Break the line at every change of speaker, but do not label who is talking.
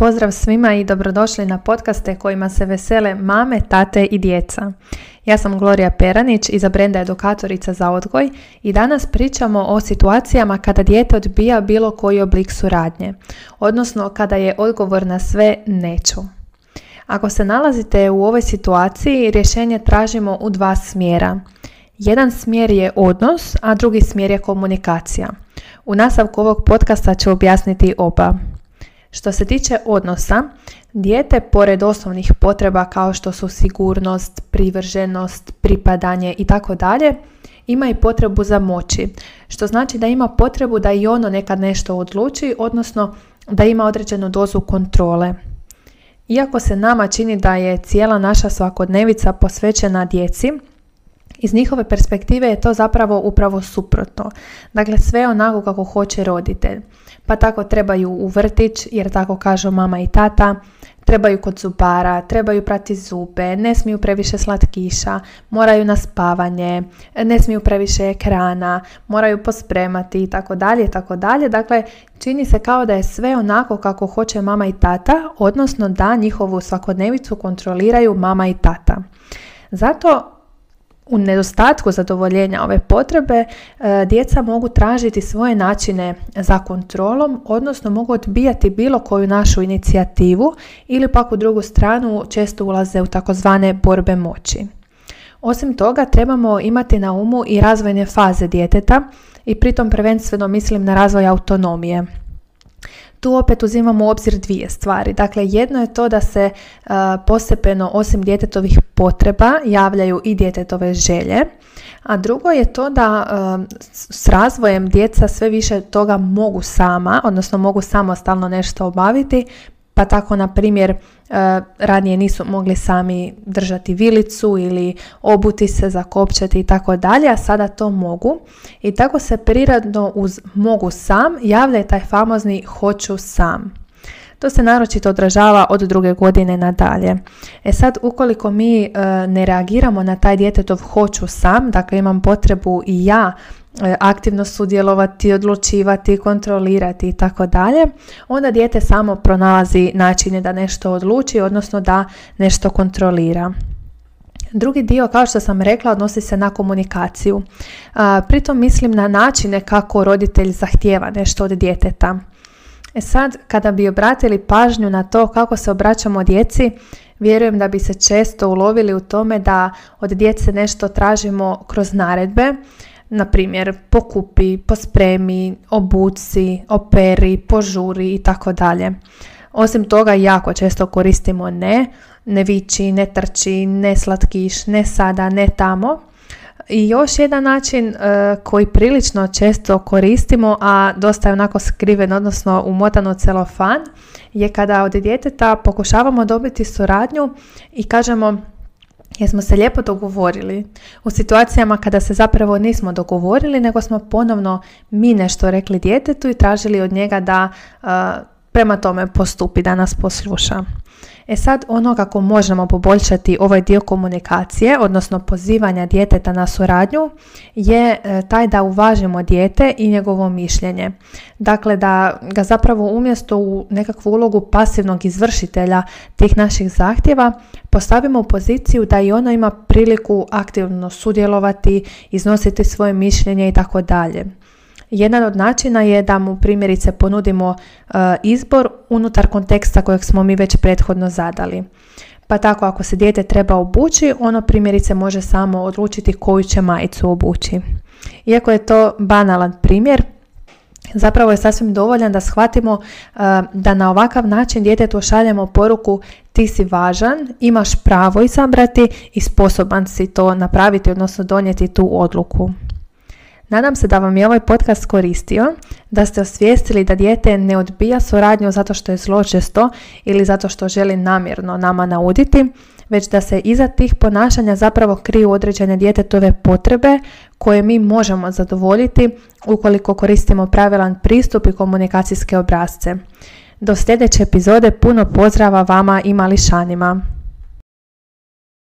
Pozdrav svima i dobrodošli na podcaste kojima se vesele mame, tate i djeca. Ja sam Gloria Peranić, iza brenda edukatorica za odgoj i danas pričamo o situacijama kada dijete odbija bilo koji oblik suradnje, odnosno kada je odgovor na sve neću. Ako se nalazite u ovoj situaciji, rješenje tražimo u dva smjera. Jedan smjer je odnos, a drugi smjer je komunikacija. U nastavku ovog podcasta ću objasniti oba. Što se tiče odnosa, dijete pored osnovnih potreba kao što su sigurnost, privrženost, pripadanje i tako dalje, ima i potrebu za moći, što znači da ima potrebu da i ono nekad nešto odluči, odnosno da ima određenu dozu kontrole. Iako se nama čini da je cijela naša svakodnevica posvećena djeci, iz njihove perspektive je to zapravo upravo suprotno. Dakle, sve onako kako hoće roditelj. Pa tako trebaju u vrtić, jer tako kažu mama i tata, trebaju kod zubara, trebaju prati zube, ne smiju previše slatkiša, moraju na spavanje, ne smiju previše ekrana, moraju pospremati i tako dalje, tako dalje. Dakle, čini se kao da je sve onako kako hoće mama i tata, odnosno da njihovu svakodnevicu kontroliraju mama i tata. Zato u nedostatku zadovoljenja ove potrebe e, djeca mogu tražiti svoje načine za kontrolom, odnosno mogu odbijati bilo koju našu inicijativu ili pak u drugu stranu često ulaze u takozvane borbe moći. Osim toga, trebamo imati na umu i razvojne faze djeteta i pritom prvenstveno mislim na razvoj autonomije. Tu opet uzimamo u obzir dvije stvari. Dakle, jedno je to da se uh, postepeno osim djetetovih potreba javljaju i djetetove želje, a drugo je to da s razvojem djeca sve više toga mogu sama, odnosno mogu samostalno nešto obaviti, pa tako na primjer e, ranije nisu mogli sami držati vilicu ili obuti se, zakopčati i tako dalje, a sada to mogu. I tako se prirodno uz mogu sam javlja taj famozni hoću sam. To se naročito odražava od druge godine nadalje. E sad, ukoliko mi e, ne reagiramo na taj djetetov hoću sam, dakle imam potrebu i ja aktivno sudjelovati, odlučivati, kontrolirati i tako dalje, onda dijete samo pronalazi načine da nešto odluči, odnosno da nešto kontrolira. Drugi dio, kao što sam rekla, odnosi se na komunikaciju. Pritom mislim na načine kako roditelj zahtijeva nešto od djeteta. E sad, kada bi obratili pažnju na to kako se obraćamo djeci, vjerujem da bi se često ulovili u tome da od djece nešto tražimo kroz naredbe, na primjer pokupi, pospremi, obuci, operi, požuri i tako dalje. Osim toga jako često koristimo ne, ne viči, ne trči, ne slatkiš, ne sada, ne tamo. I još jedan način e, koji prilično često koristimo, a dosta je onako skriven, odnosno umotan u celofan, je kada od djeteta pokušavamo dobiti suradnju i kažemo jer smo se lijepo dogovorili u situacijama kada se zapravo nismo dogovorili, nego smo ponovno mi nešto rekli djetetu i tražili od njega da prema tome postupi, da nas posluša. E sad ono kako možemo poboljšati ovaj dio komunikacije, odnosno pozivanja djeteta na suradnju, je e, taj da uvažimo dijete i njegovo mišljenje. Dakle, da ga zapravo umjesto u nekakvu ulogu pasivnog izvršitelja tih naših zahtjeva postavimo u poziciju da i ono ima priliku aktivno sudjelovati, iznositi svoje mišljenje i tako dalje. Jedan od načina je da mu primjerice ponudimo e, izbor unutar konteksta kojeg smo mi već prethodno zadali. Pa tako ako se dijete treba obući, ono primjerice može samo odlučiti koju će majicu obući. Iako je to banalan primjer, zapravo je sasvim dovoljan da shvatimo e, da na ovakav način djetetu šaljemo poruku ti si važan, imaš pravo izabrati i sposoban si to napraviti, odnosno donijeti tu odluku. Nadam se da vam je ovaj podcast koristio, da ste osvijestili da dijete ne odbija suradnju zato što je zločesto ili zato što želi namjerno nama nauditi, već da se iza tih ponašanja zapravo kriju određene djetetove potrebe koje mi možemo zadovoljiti ukoliko koristimo pravilan pristup i komunikacijske obrazce. Do sljedeće epizode puno pozdrava vama i mališanima.